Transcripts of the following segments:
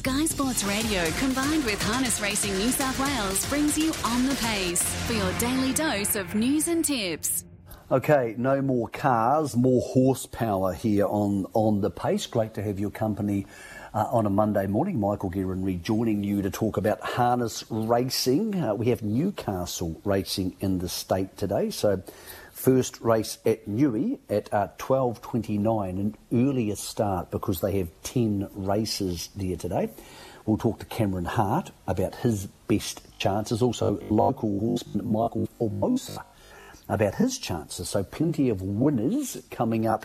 Sky Sports Radio combined with Harness Racing New South Wales brings you on the pace for your daily dose of news and tips. Okay, no more cars, more horsepower here on, on the pace. Great to have your company uh, on a Monday morning. Michael Guerin rejoining you to talk about harness racing. Uh, we have Newcastle racing in the state today, so first race at Newey at uh, 12.29, an earlier start because they have 10 races there today. We'll talk to Cameron Hart about his best chances, also local horseman Michael Formosa about his chances. So plenty of winners coming up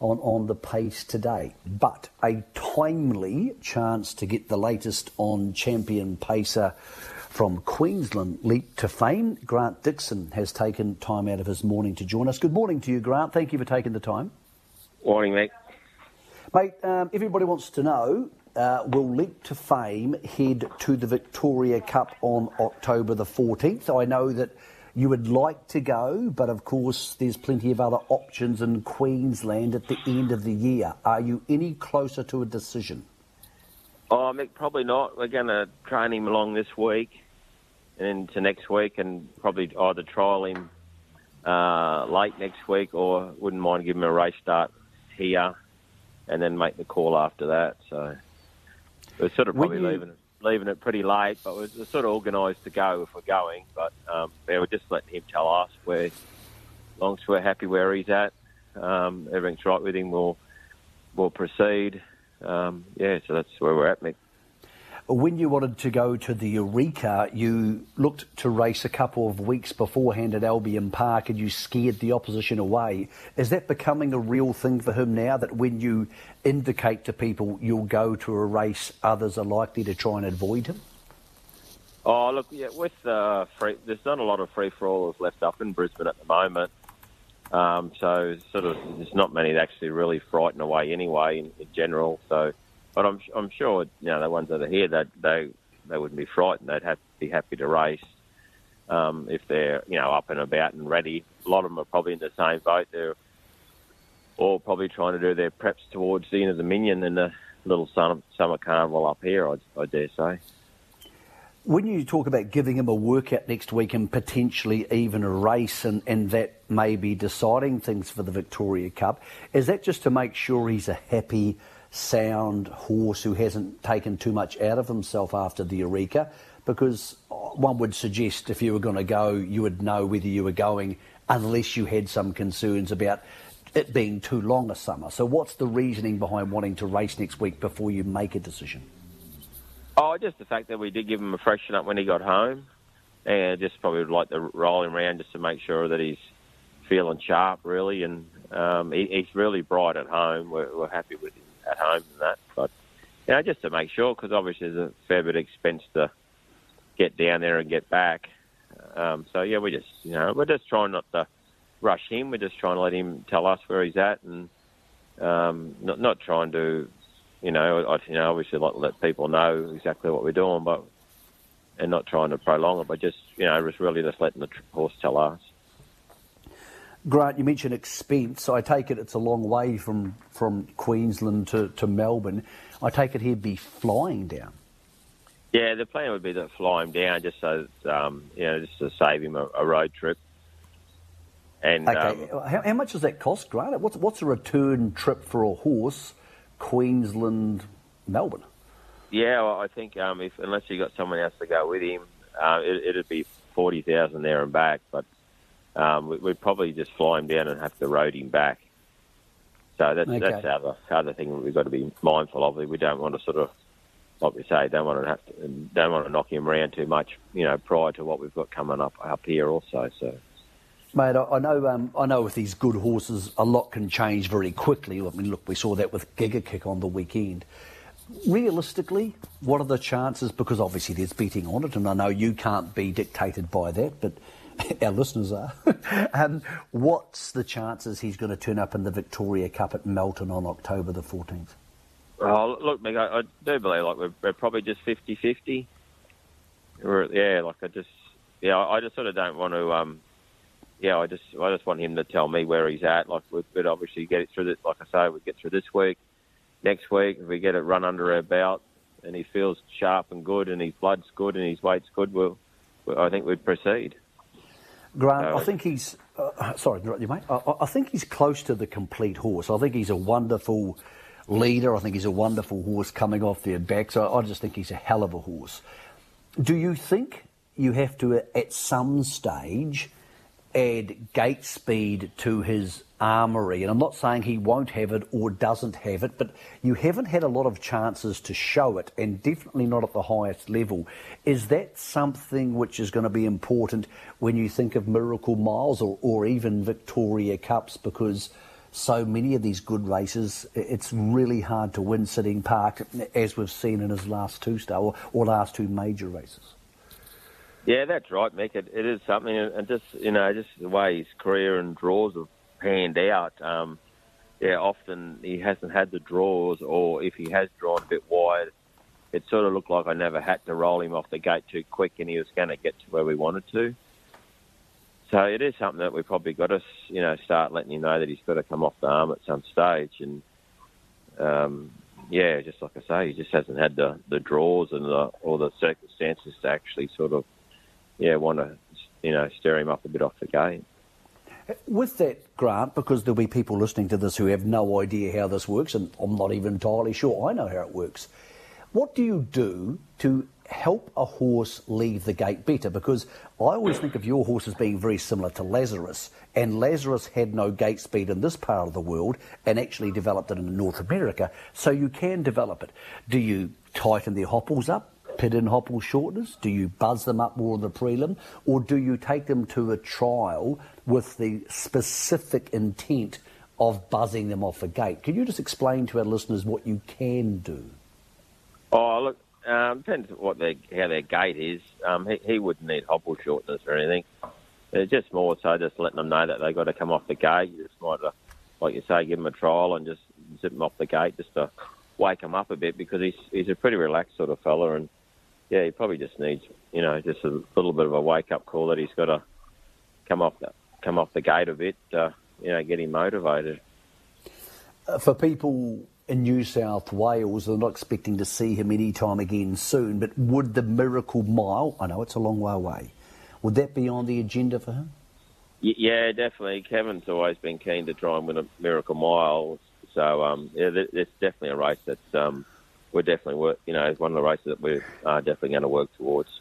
on, on the pace today. But a timely chance to get the latest on champion pacer from Queensland Leap to Fame. Grant Dixon has taken time out of his morning to join us. Good morning to you, Grant. Thank you for taking the time. Morning, mate. Mate, um, everybody wants to know uh, will Leap to Fame head to the Victoria Cup on October the 14th? I know that you would like to go, but of course there's plenty of other options in Queensland at the end of the year. Are you any closer to a decision? Oh, Mick, probably not. We're going to train him along this week into next week, and probably either trial him uh, late next week, or wouldn't mind giving him a race start here, and then make the call after that. So we're sort of probably you... leaving it leaving it pretty late, but we're sort of organised to go if we're going. But um, yeah, we're just letting him tell us where, as long as we're happy where he's at, um, everything's right with him, we'll we'll proceed um, yeah, so that's where we're at, Mick. When you wanted to go to the Eureka, you looked to race a couple of weeks beforehand at Albion Park and you scared the opposition away. Is that becoming a real thing for him now that when you indicate to people you'll go to a race, others are likely to try and avoid him? Oh, look, yeah, with uh, free, there's not a lot of free for allers left up in Brisbane at the moment. Um, so sort of there's not many that actually really frighten away anyway in, in general. So, but I'm I'm sure you know the ones that are here that they they wouldn't be frightened. They'd have be happy to race um, if they're you know up and about and ready. A lot of them are probably in the same boat. They're all probably trying to do their preps towards the end of the Minion and the little summer, carnival up here. I, I dare say. When you talk about giving him a workout next week and potentially even a race, and, and that may be deciding things for the Victoria Cup, is that just to make sure he's a happy, sound horse who hasn't taken too much out of himself after the Eureka? Because one would suggest if you were going to go, you would know whether you were going unless you had some concerns about it being too long a summer. So, what's the reasoning behind wanting to race next week before you make a decision? Oh, just the fact that we did give him a freshen up when he got home, and just probably would like to roll him around just to make sure that he's feeling sharp, really. And um, he, he's really bright at home. We're, we're happy with him at home and that. But you know, just to make sure, because obviously there's a fair bit of expense to get down there and get back. Um, so yeah, we just you know we're just trying not to rush him. We're just trying to let him tell us where he's at and um, not not trying to you know, I you know obviously like let people know exactly what we're doing, but and not trying to prolong it, but just you know, just really just letting the horse tell us. Grant, you mentioned expense. I take it it's a long way from from Queensland to, to Melbourne. I take it he'd be flying down. Yeah, the plan would be to fly him down just so um, you know just to save him a, a road trip. And okay, um, how, how, much does that cost, Grant? What's what's a return trip for a horse? Queensland, Melbourne. Yeah, well, I think um, if unless you got someone else to go with him, uh, it, would be forty thousand there and back. But um, we, would probably just fly him down and have to road him back. So that's okay. that's the other other thing we've got to be mindful of. We don't want to sort of, like we say, don't want to have to, don't want to knock him around too much, you know, prior to what we've got coming up up here also. So. Mate, I, know. Um, I know with these good horses, a lot can change very quickly. I mean, look, we saw that with Giga Kick on the weekend. Realistically, what are the chances? Because obviously there's betting on it, and I know you can't be dictated by that, but our listeners are. um, what's the chances he's going to turn up in the Victoria Cup at Melton on October the 14th? Oh, look, Mick, I, I do believe like we're, we're probably just 50-50. yeah, like I just, yeah, I just sort of don't want to. Um, yeah, I just I just want him to tell me where he's at. Like, but obviously get it through this. Like I say, we get through this week, next week if we get it run under our belt, and he feels sharp and good, and his blood's good, and his weight's good, well, I think we'd proceed. Grant, I think he's. Uh, sorry, you, mate. I, I, think he's close to the complete horse. I think he's a wonderful leader. I think he's a wonderful horse coming off their back. So I just think he's a hell of a horse. Do you think you have to, at some stage, add gate speed to his armoury? And I'm not saying he won't have it or doesn't have it, but you haven't had a lot of chances to show it, and definitely not at the highest level. Is that something which is going to be important when you think of Miracle Miles or, or even Victoria Cups? Because so many of these good races, it's really hard to win sitting park, as we've seen in his last two star or, or last two major races. Yeah, that's right, Mick. It, it is something, and just you know, just the way his career and draws have panned out. Um, yeah, often he hasn't had the draws, or if he has drawn a bit wide, it sort of looked like I never had to roll him off the gate too quick, and he was going to get to where we wanted to. So it is something that we probably got to, you know, start letting him know that he's got to come off the arm at some stage, and um, yeah, just like I say, he just hasn't had the the draws and the or the circumstances to actually sort of yeah, want to, you know, stir him up a bit off the game. With that, Grant, because there'll be people listening to this who have no idea how this works, and I'm not even entirely sure I know how it works. What do you do to help a horse leave the gate better? Because I always think of your horse as being very similar to Lazarus, and Lazarus had no gate speed in this part of the world and actually developed it in North America, so you can develop it. Do you tighten their hopples up? Pit and hopple? Do you buzz them up more in the prelim? Or do you take them to a trial with the specific intent of buzzing them off a gate? Can you just explain to our listeners what you can do? Oh, look, um, depends what their, how their gait is. Um, he, he wouldn't need hopple shortness or anything. It's just more so just letting them know that they've got to come off the gate. You just might, uh, like you say, give them a trial and just zip them off the gate just to wake them up a bit because he's he's a pretty relaxed sort of fella and yeah, he probably just needs, you know, just a little bit of a wake up call that he's got to come off the come off the gate a bit, uh, you know, get him motivated. Uh, for people in New South Wales, they're not expecting to see him any time again soon. But would the Miracle Mile? I know it's a long way away. Would that be on the agenda for him? Yeah, definitely. Kevin's always been keen to try and win a Miracle Mile, so um, yeah, it's definitely a race that's um, we're definitely work. You know, it's one of the races that we're uh, definitely going to work towards.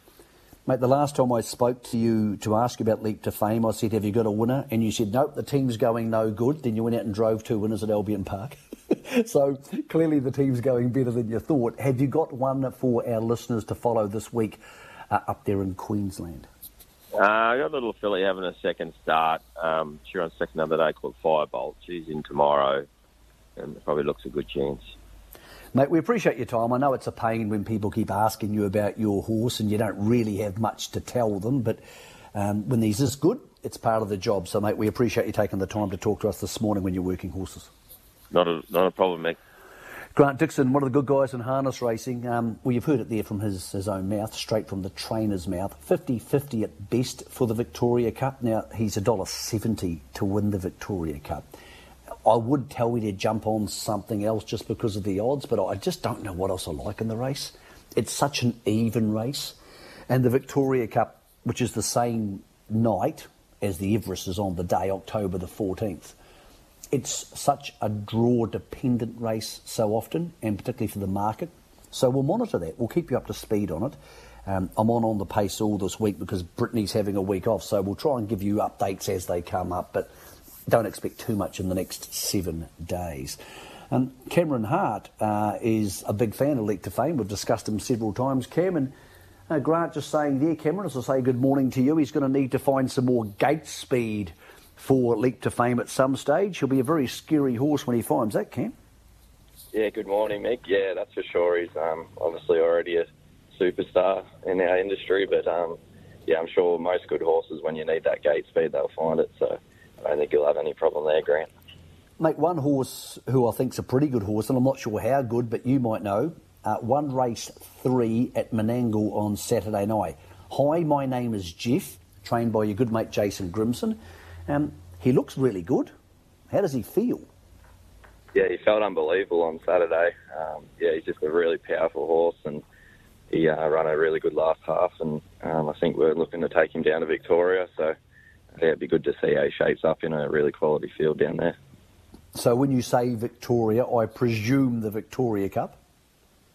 Mate, the last time I spoke to you to ask about Leap to Fame, I said, "Have you got a winner?" And you said, "Nope, the team's going no good." Then you went out and drove two winners at Albion Park. so clearly, the team's going better than you thought. Have you got one for our listeners to follow this week uh, up there in Queensland? Uh, I got a little filly having a second start. Um, she's on second the day called Firebolt. She's in tomorrow, and probably looks a good chance. Mate, we appreciate your time. I know it's a pain when people keep asking you about your horse and you don't really have much to tell them, but um, when he's this good, it's part of the job. So, mate, we appreciate you taking the time to talk to us this morning when you're working horses. Not a, not a problem, mate. Grant Dixon, one of the good guys in harness racing. Um, well, you've heard it there from his, his own mouth, straight from the trainer's mouth. 50 50 at best for the Victoria Cup. Now, he's $1.70 to win the Victoria Cup. I would tell you to jump on something else just because of the odds, but I just don't know what else I like in the race. It's such an even race. And the Victoria Cup, which is the same night as the Everest is on the day, October the 14th, it's such a draw dependent race so often, and particularly for the market. So we'll monitor that. We'll keep you up to speed on it. Um, I'm on on the pace all this week because Brittany's having a week off, so we'll try and give you updates as they come up. But don't expect too much in the next seven days. And Cameron Hart uh, is a big fan of Leap to Fame. We've discussed him several times. Cameron, uh, Grant just saying there, Cameron, as I say good morning to you, he's going to need to find some more gate speed for Leap to Fame at some stage. He'll be a very scary horse when he finds that, Cam. Yeah, good morning, Mick. Yeah, that's for sure. He's um, obviously already a superstar in our industry, but um, yeah, I'm sure most good horses, when you need that gate speed, they'll find it. So I don't think you'll have any problem there, Grant. Mate, one horse who I think's a pretty good horse, and I'm not sure how good, but you might know. Uh, one race three at Menangle on Saturday night. Hi, my name is Jeff, trained by your good mate Jason Grimson. Um, he looks really good. How does he feel? yeah, he felt unbelievable on Saturday. Um, yeah, he's just a really powerful horse, and he uh, ran a really good last half. And um, I think we're looking to take him down to Victoria. So yeah, it'd be good to see how he shapes up in a really quality field down there. So when you say Victoria, I presume the Victoria Cup.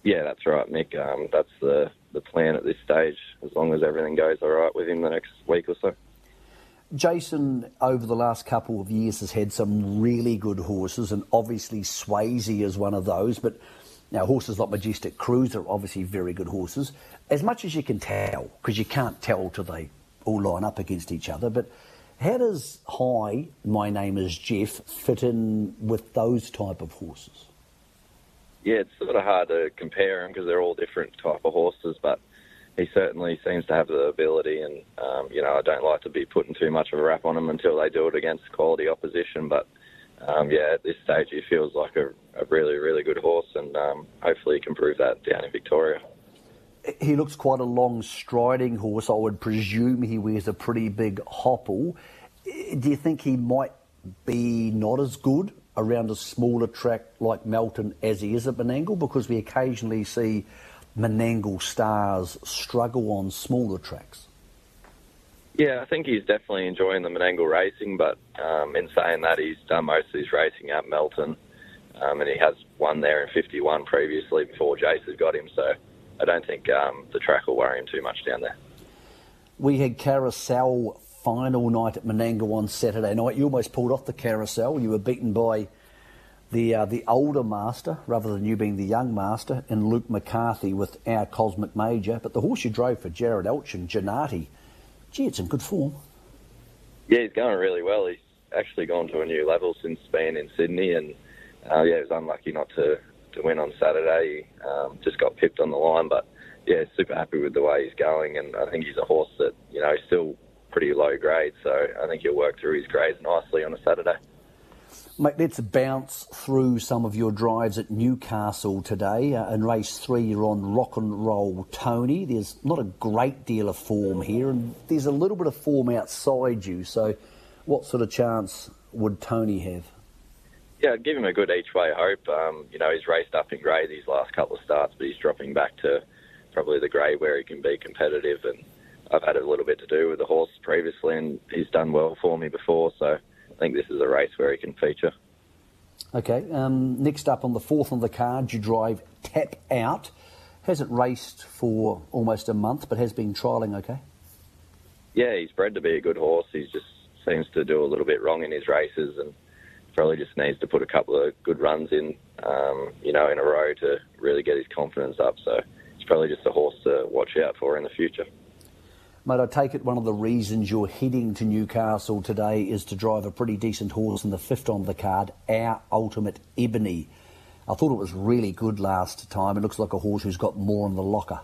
Yeah, that's right, Mick. Um, that's the the plan at this stage. As long as everything goes all right with him the next week or so. Jason, over the last couple of years, has had some really good horses, and obviously Swayze is one of those. But now, horses like Majestic Cruiser are obviously very good horses. As much as you can tell, because you can't tell till they all line up against each other. But how does Hi, my name is Jeff, fit in with those type of horses? Yeah, it's sort of hard to compare them because they're all different type of horses, but he certainly seems to have the ability, and um, you know I don't like to be putting too much of a rap on him until they do it against quality opposition. But um, yeah, at this stage he feels like a, a really really good horse, and um, hopefully he can prove that down in Victoria. He looks quite a long striding horse. I would presume he wears a pretty big hopple. Do you think he might be not as good around a smaller track like Melton as he is at Menangle? Because we occasionally see Menangle stars struggle on smaller tracks? Yeah, I think he's definitely enjoying the Menangle racing, but um, in saying that, he's done most of his racing at Melton, um, and he has won there in 51 previously before Jace has got him, so I don't think um, the track will worry him too much down there. We had carousel final night at Menangle on Saturday night. You almost pulled off the carousel. You were beaten by the uh, the older master rather than you being the young master in Luke McCarthy with our Cosmic Major. But the horse you drove for Jared Alchin, Janati, gee, it's in good form. Yeah, he's going really well. He's actually gone to a new level since being in Sydney, and uh, yeah, he was unlucky not to, to win on Saturday. He um, just got pipped on the line, but yeah, super happy with the way he's going, and I think he's a horse that you know still pretty low grade, so I think he'll work through his grades nicely on a Saturday. Mate, let's bounce through some of your drives at Newcastle today. Uh, in race three, you're on Rock and Roll Tony. There's not a great deal of form here, and there's a little bit of form outside you. So, what sort of chance would Tony have? Yeah, I'd give him a good each way hope. Um, you know, he's raced up in grade these last couple of starts, but he's dropping back to probably the grade where he can be competitive. And I've had a little bit to do with the horse previously, and he's done well for me before. So I think this is a race where he can feature. Okay. Um, next up on the fourth on the card, you drive Tap Out. Hasn't raced for almost a month, but has been trialling okay. Yeah, he's bred to be a good horse. He just seems to do a little bit wrong in his races, and probably just needs to put a couple of good runs in, um, you know, in a row to really get his confidence up. So it's probably just a horse to watch out for in the future. Mate, I take it one of the reasons you're heading to Newcastle today is to drive a pretty decent horse in the fifth on the card, Our Ultimate Ebony. I thought it was really good last time. It looks like a horse who's got more in the locker.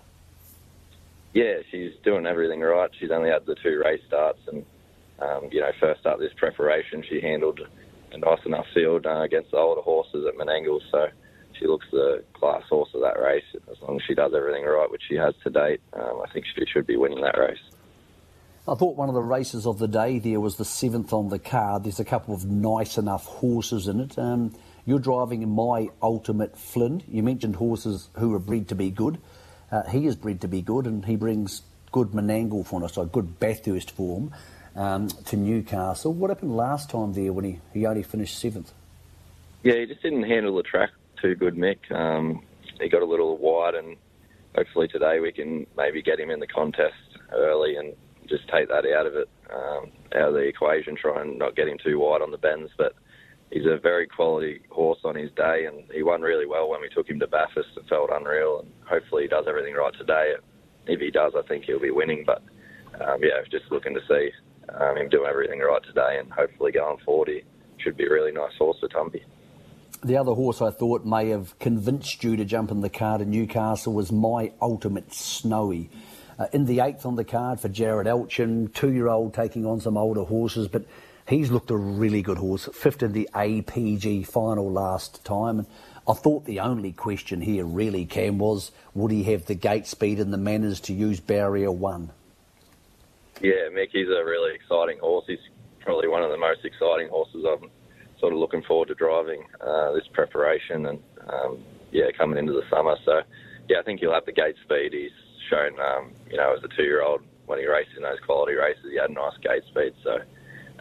Yeah, she's doing everything right. She's only had the two race starts, and um, you know, first up this preparation, she handled a nice enough field uh, against the older horses at Menangle. So she looks the class horse of that race. As long as she does everything right, which she has to date, um, I think she should be winning that race. I thought one of the races of the day there was the seventh on the card. There's a couple of nice enough horses in it. Um, you're driving my ultimate Flynn. You mentioned horses who are bred to be good. Uh, he is bred to be good, and he brings good Menangle form, so good Bathurst form um, to Newcastle. What happened last time there when he, he only finished seventh? Yeah, he just didn't handle the track too good, Mick. Um, he got a little wide, and hopefully today we can maybe get him in the contest early and just take that out of it, um, out of the equation, try and not get him too wide on the bends. But he's a very quality horse on his day, and he won really well when we took him to Bathurst. It felt unreal, and hopefully he does everything right today. If he does, I think he'll be winning. But um, yeah, just looking to see um, him do everything right today, and hopefully going forward, he should be a really nice horse for Tumpy. The other horse I thought may have convinced you to jump in the car to Newcastle was My Ultimate Snowy. Uh, in the eighth on the card for Jared Alchin, two-year-old taking on some older horses, but he's looked a really good horse. Fifth in the APG final last time. And I thought the only question here really, Cam, was would he have the gate speed and the manners to use barrier one? Yeah, Mick, Mickey's a really exciting horse. He's probably one of the most exciting horses I've sort of looking forward to driving uh, this preparation and um, yeah, coming into the summer. So yeah, I think he'll have the gate speed. He's shown, um, you know, as a two-year-old when he raced in those quality races, he had nice gate speed. So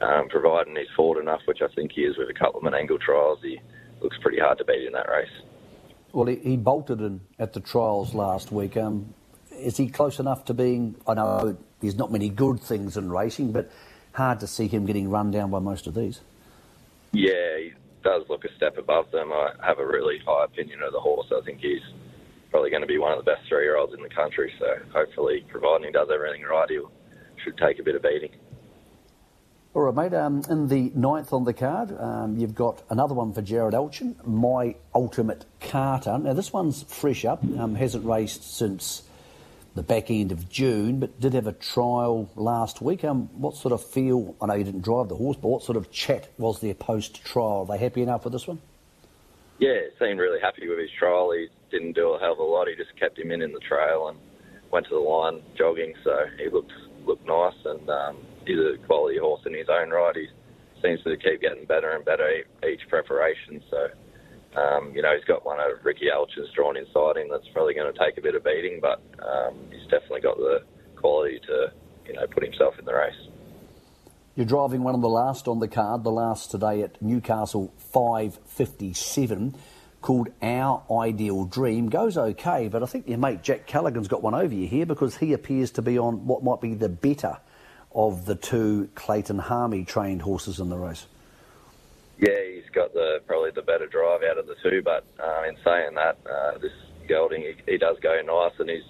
um, providing he's forward enough, which I think he is with a couple of Menangle trials, he looks pretty hard to beat in that race. Well, he, he bolted in at the trials last week. Um, is he close enough to being? I know there's not many good things in racing, but hard to see him getting run down by most of these. Yeah, he does look a step above them. I have a really high opinion of the horse. I think he's probably going to be one of the best three-year-olds in the country. So hopefully, providing he does everything right, he should take a bit of beating. All right, mate. Um, in the ninth on the card, um, you've got another one for Jared Alchin, My Ultimate Carter. Now, this one's fresh up, um, hasn't raced since the back end of June, but did have a trial last week. Um, what sort of feel? I know you didn't drive the horse, but what sort of chat was there post trial? Are they happy enough with this one? Yeah, seemed really happy with his trial. He didn't do a hell of a lot. He just kept him in in the trail and went to the line jogging, so he looked looked nice and um, he's a quality horse in his own right. He seems to keep getting better and better each preparation. So, um, you know, he's got one of Ricky Alchin's drawn inside him that's probably going to take a bit of beating, but um, he's definitely got the quality to, you know, put himself in the race. You're driving one of the last on the card, the last today at Newcastle 557, called Our Ideal Dream. Goes okay, but I think your mate Jack Callaghan's got one over you here because he appears to be on what might be the better of the two Clayton Harmey trained horses in the race. Yeah, he's got the probably the better drive out of the two. But uh, in saying that, uh, this gelding he, he, does go nice, and he's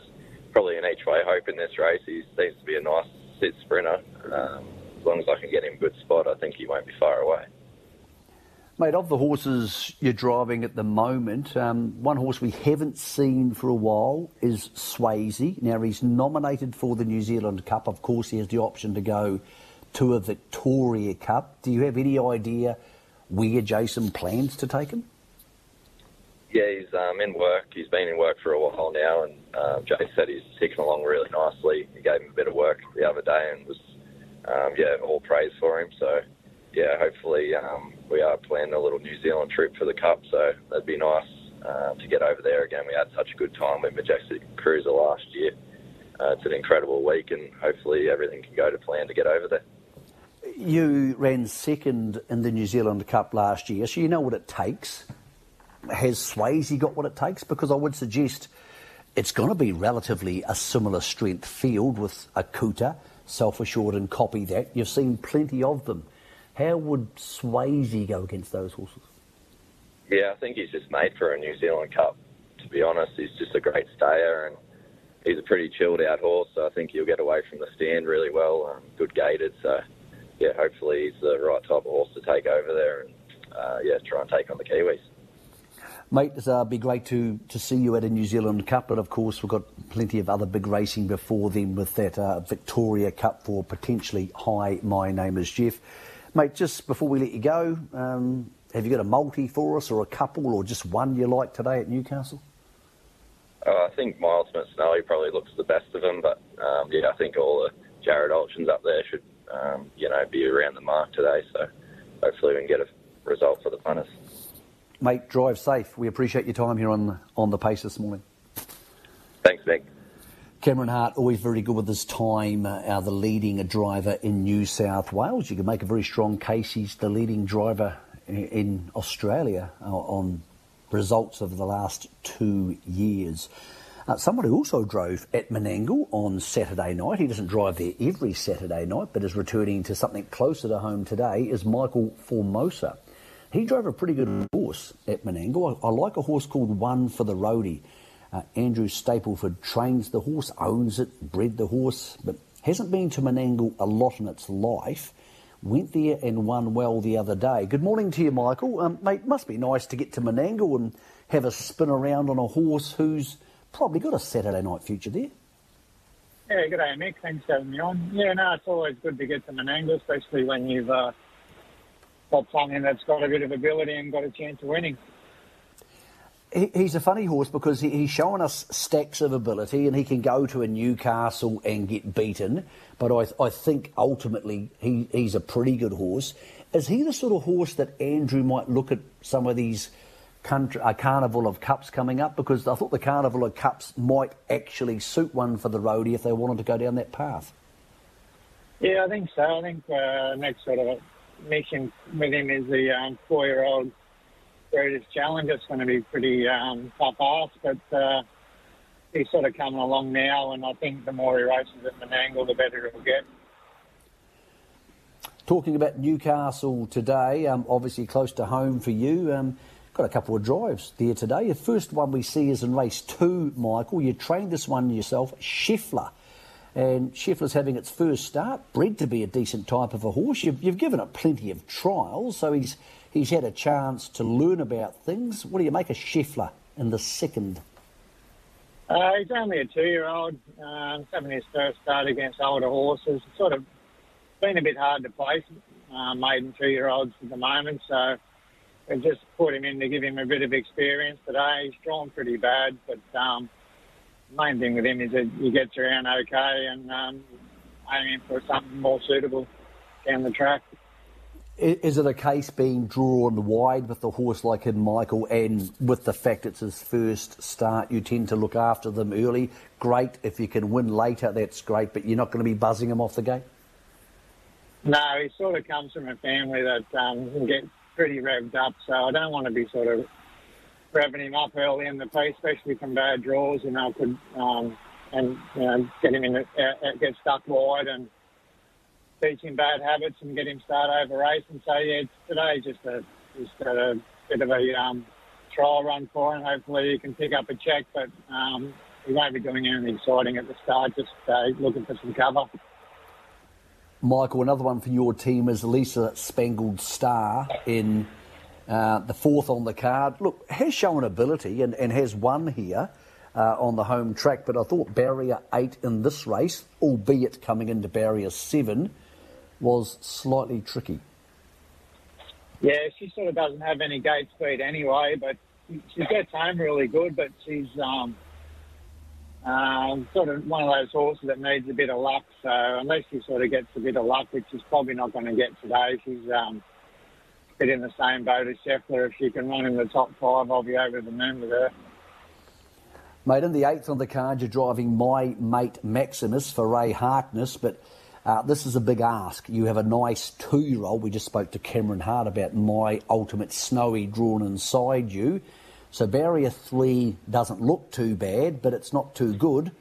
probably in each way hope in this race. He seems to be a nice sit sprinter. Um, as long as I can get him a good spot, I think he won't be far away. Mate, of the horses you're driving at the moment, um, one horse we haven't seen for a while is Swayze. Now, he's nominated for the New Zealand Cup. Of course, he has the option to go to a Victoria Cup. Do you have any idea where Jason plans to take him? Yeah, he's um, in work. He's been in work for a while now, and um, Jay said he's ticking along really nicely. He gave him a bit of work the other day and was, um, yeah, all praise for him. So yeah, hopefully um, we are planning a little New Zealand trip for the Cup, so that'd be nice uh, to get over there again. We had such a good time with Majestic Cruiser last year. Uh, it's an incredible week, and hopefully everything can go to plan to get over there. You ran second in the New Zealand Cup last year, so you know what it takes. Has Swayze got what it takes? Because I would suggest it's going to be relatively a similar strength field with Akuta, self assured, and copy that. You've seen plenty of them. How would Swayze go against those horses? Yeah, I think he's just made for a New Zealand Cup. To be honest, he's just a great stayer and he's a pretty chilled out horse. So I think he'll get away from the stand really well. Um, good gated, so yeah, hopefully he's the right type of horse to take over there and uh, yeah, try and take on the Kiwis. Mate, it'd uh, be great to, to see you at a New Zealand Cup, but of course we've got plenty of other big racing before then with that uh, Victoria Cup for potentially high. My name is Jeff. Mate, just before we let you go, um, have you got a multi for us or a couple or just one you like today at Newcastle? Uh, I think my ultimate Snowy probably looks the best of them, but um, yeah, I think all the Jared Alchins up there should, um, you know, be around the mark today. So hopefully we can get a result for the punters. Mate, drive safe. We appreciate your time here on on the pace this morning. Thanks, Nick. Cameron Hart, always very good with his time, uh, the leading driver in New South Wales. You can make a very strong case he's the leading driver in, in Australia uh, on results of the last two years. Uh, someone who also drove at Menangle on Saturday night, he doesn't drive there every Saturday night, but is returning to something closer to home today, is Michael Formosa. He drove a pretty good horse at Menangle. I, I like a horse called One for the Roadie. Uh, Andrew Stapleford trains the horse, owns it, bred the horse, but hasn't been to Menangle a lot in its life. Went there and won well the other day. Good morning to you, Michael. Um, mate, must be nice to get to Menangle and have a spin around on a horse who's probably got a Saturday night future there. Yeah, good day, Mick. Thanks for having me on. Yeah, no, it's always good to get to Menangle, especially when you've uh, got something that's got a bit of ability and got a chance of winning he's a funny horse because he's showing us stacks of ability and he can go to a Newcastle and get beaten. But I, I think ultimately he, he's a pretty good horse. is he the sort of horse that Andrew might look at some of these country, a carnival of cups coming up? Because I thought the carnival of cups might actually suit one for the roadie if they wanted to go down that path. Yeah, I think so. I think uh, next sort of mission with him is the um, four-year-old Breeders' Challenge. It's going to be pretty um, tough ask, but uh, he's sort of coming along now, and I think the more he races at Menangle, the better he'll get. Talking about Newcastle today, um, obviously close to home for you. Um, got a couple of drives there today. The first one we see is in race two, Michael. You trained this one yourself, Scheffler. And Scheffler's having its first start, bred to be a decent type of a horse. You've, you've given it plenty of trials, so he's he's had a chance to learn about things. What do you make of Scheffler in the second? Uh, he's only a two-year-old. Uh, having his first start against older horses. It's sort of been a bit hard to place uh, maiden two-year-olds at the moment, so we've just put him in to give him a bit of experience today. He's drawn pretty bad, but um, main thing with him is that he gets around okay and um, aiming for something more suitable down the track. Is it a case being drawn wide with the horse like in Michael and with the fact it's his first start, you tend to look after them early? Great. If you can win later, that's great, but you're not going to be buzzing him off the gate? No, he sort of comes from a family that um, can get pretty revved up, so I don't want to be sort of revving him up early in the piece, especially from bad draws. You know, could um, and you know get him in, the, uh, uh, get stuck wide and teach him bad habits and get him start over race. And So yeah, today just a just a bit of a um, trial run for him. Hopefully he can pick up a check, but um, he won't be doing anything exciting at the start. Just uh, looking for some cover. Michael, another one for your team is Lisa Spangled Star in uh, the fourth on the card. Look, has shown ability and, and has won here uh, on the home track, but I thought barrier eight in this race, albeit coming into barrier seven, was slightly tricky. Yeah, she sort of doesn't have any gate speed anyway, but she gets home really good, but she's um, um, sort of one of those horses that needs a bit of luck. So unless she sort of gets a bit of luck, which she's probably not going to get today, she's um, a bit in the same boat as Scheffler. If she can run in the top five, I'll be over the moon with her. Mate, in the eighth on the card, you're driving my mate Maximus for Ray Harkness, but uh, this is a big ask. You have a nice two-year-old. We just spoke to Cameron Hart about my ultimate snowy drawn inside you. So barrier three doesn't look too bad, but it's not too good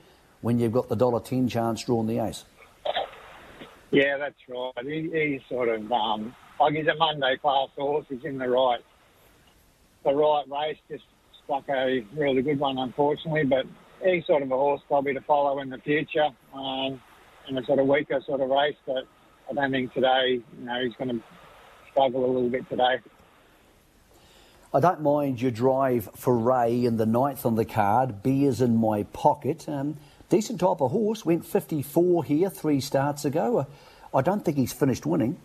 when you've got the dollar ten chance drawn the ace. Yeah, that's right. He, he's sort of um, like he's a Monday class horse. He's in the right, the right race. Just stuck a really good one, unfortunately. But he's sort of a horse probably to follow in the future um, in a sort of weaker sort of race. But I don't think today, you know, he's going to struggle a little bit today. I don't mind your drive for Ray in the ninth on the card. Beers in my pocket. Um, decent type of horse. Went 54 here three starts ago. I don't think he's finished winning.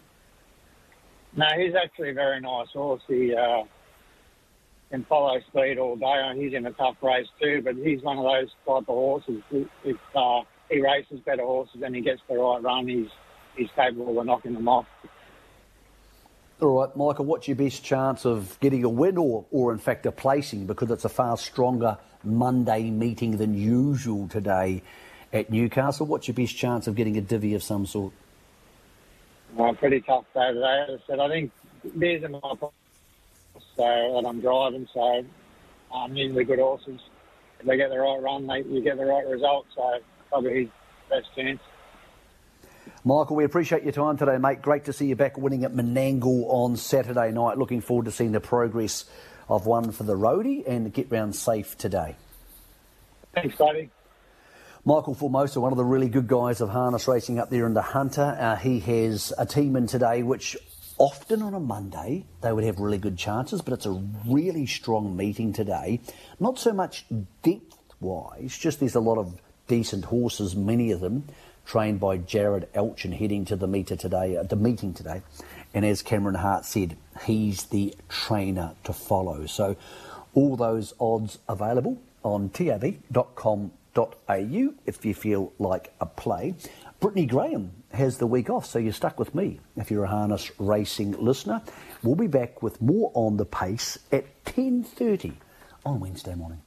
No, he's actually a very nice horse. He uh, can follow speed all day. And he's in a tough race too, but he's one of those type of horses. If uh, he races better horses and he gets the right run, he's he's capable of knocking them off. All right, Michael, what's your best chance of getting a win or, or in fact, a placing because it's a far stronger Monday meeting than usual today at Newcastle? What's your best chance of getting a divvy of some sort? Well, pretty tough day today. As I said, I think there's in my so that I'm driving, so um, usually good horses. If they get the right run, they, you get the right result. So probably his best chance. Michael, we appreciate your time today, mate. Great to see you back winning at Menangle on Saturday night. Looking forward to seeing the progress of one for the roadie and get round safe today. Thanks, buddy. Michael Formosa, one of the really good guys of harness racing up there in the Hunter. Uh, he has a team in today which often on a Monday they would have really good chances, but it's a really strong meeting today. Not so much depth wise, just there's a lot of decent horses, many of them trained by Jared Alchin, heading to the meter today, uh, the meeting today. And as Cameron Hart said, he's the trainer to follow. So all those odds available on tab.com.au if you feel like a play. Brittany Graham has the week off, so you're stuck with me if you're a harness racing listener. We'll be back with more on the pace at 10.30 on Wednesday morning.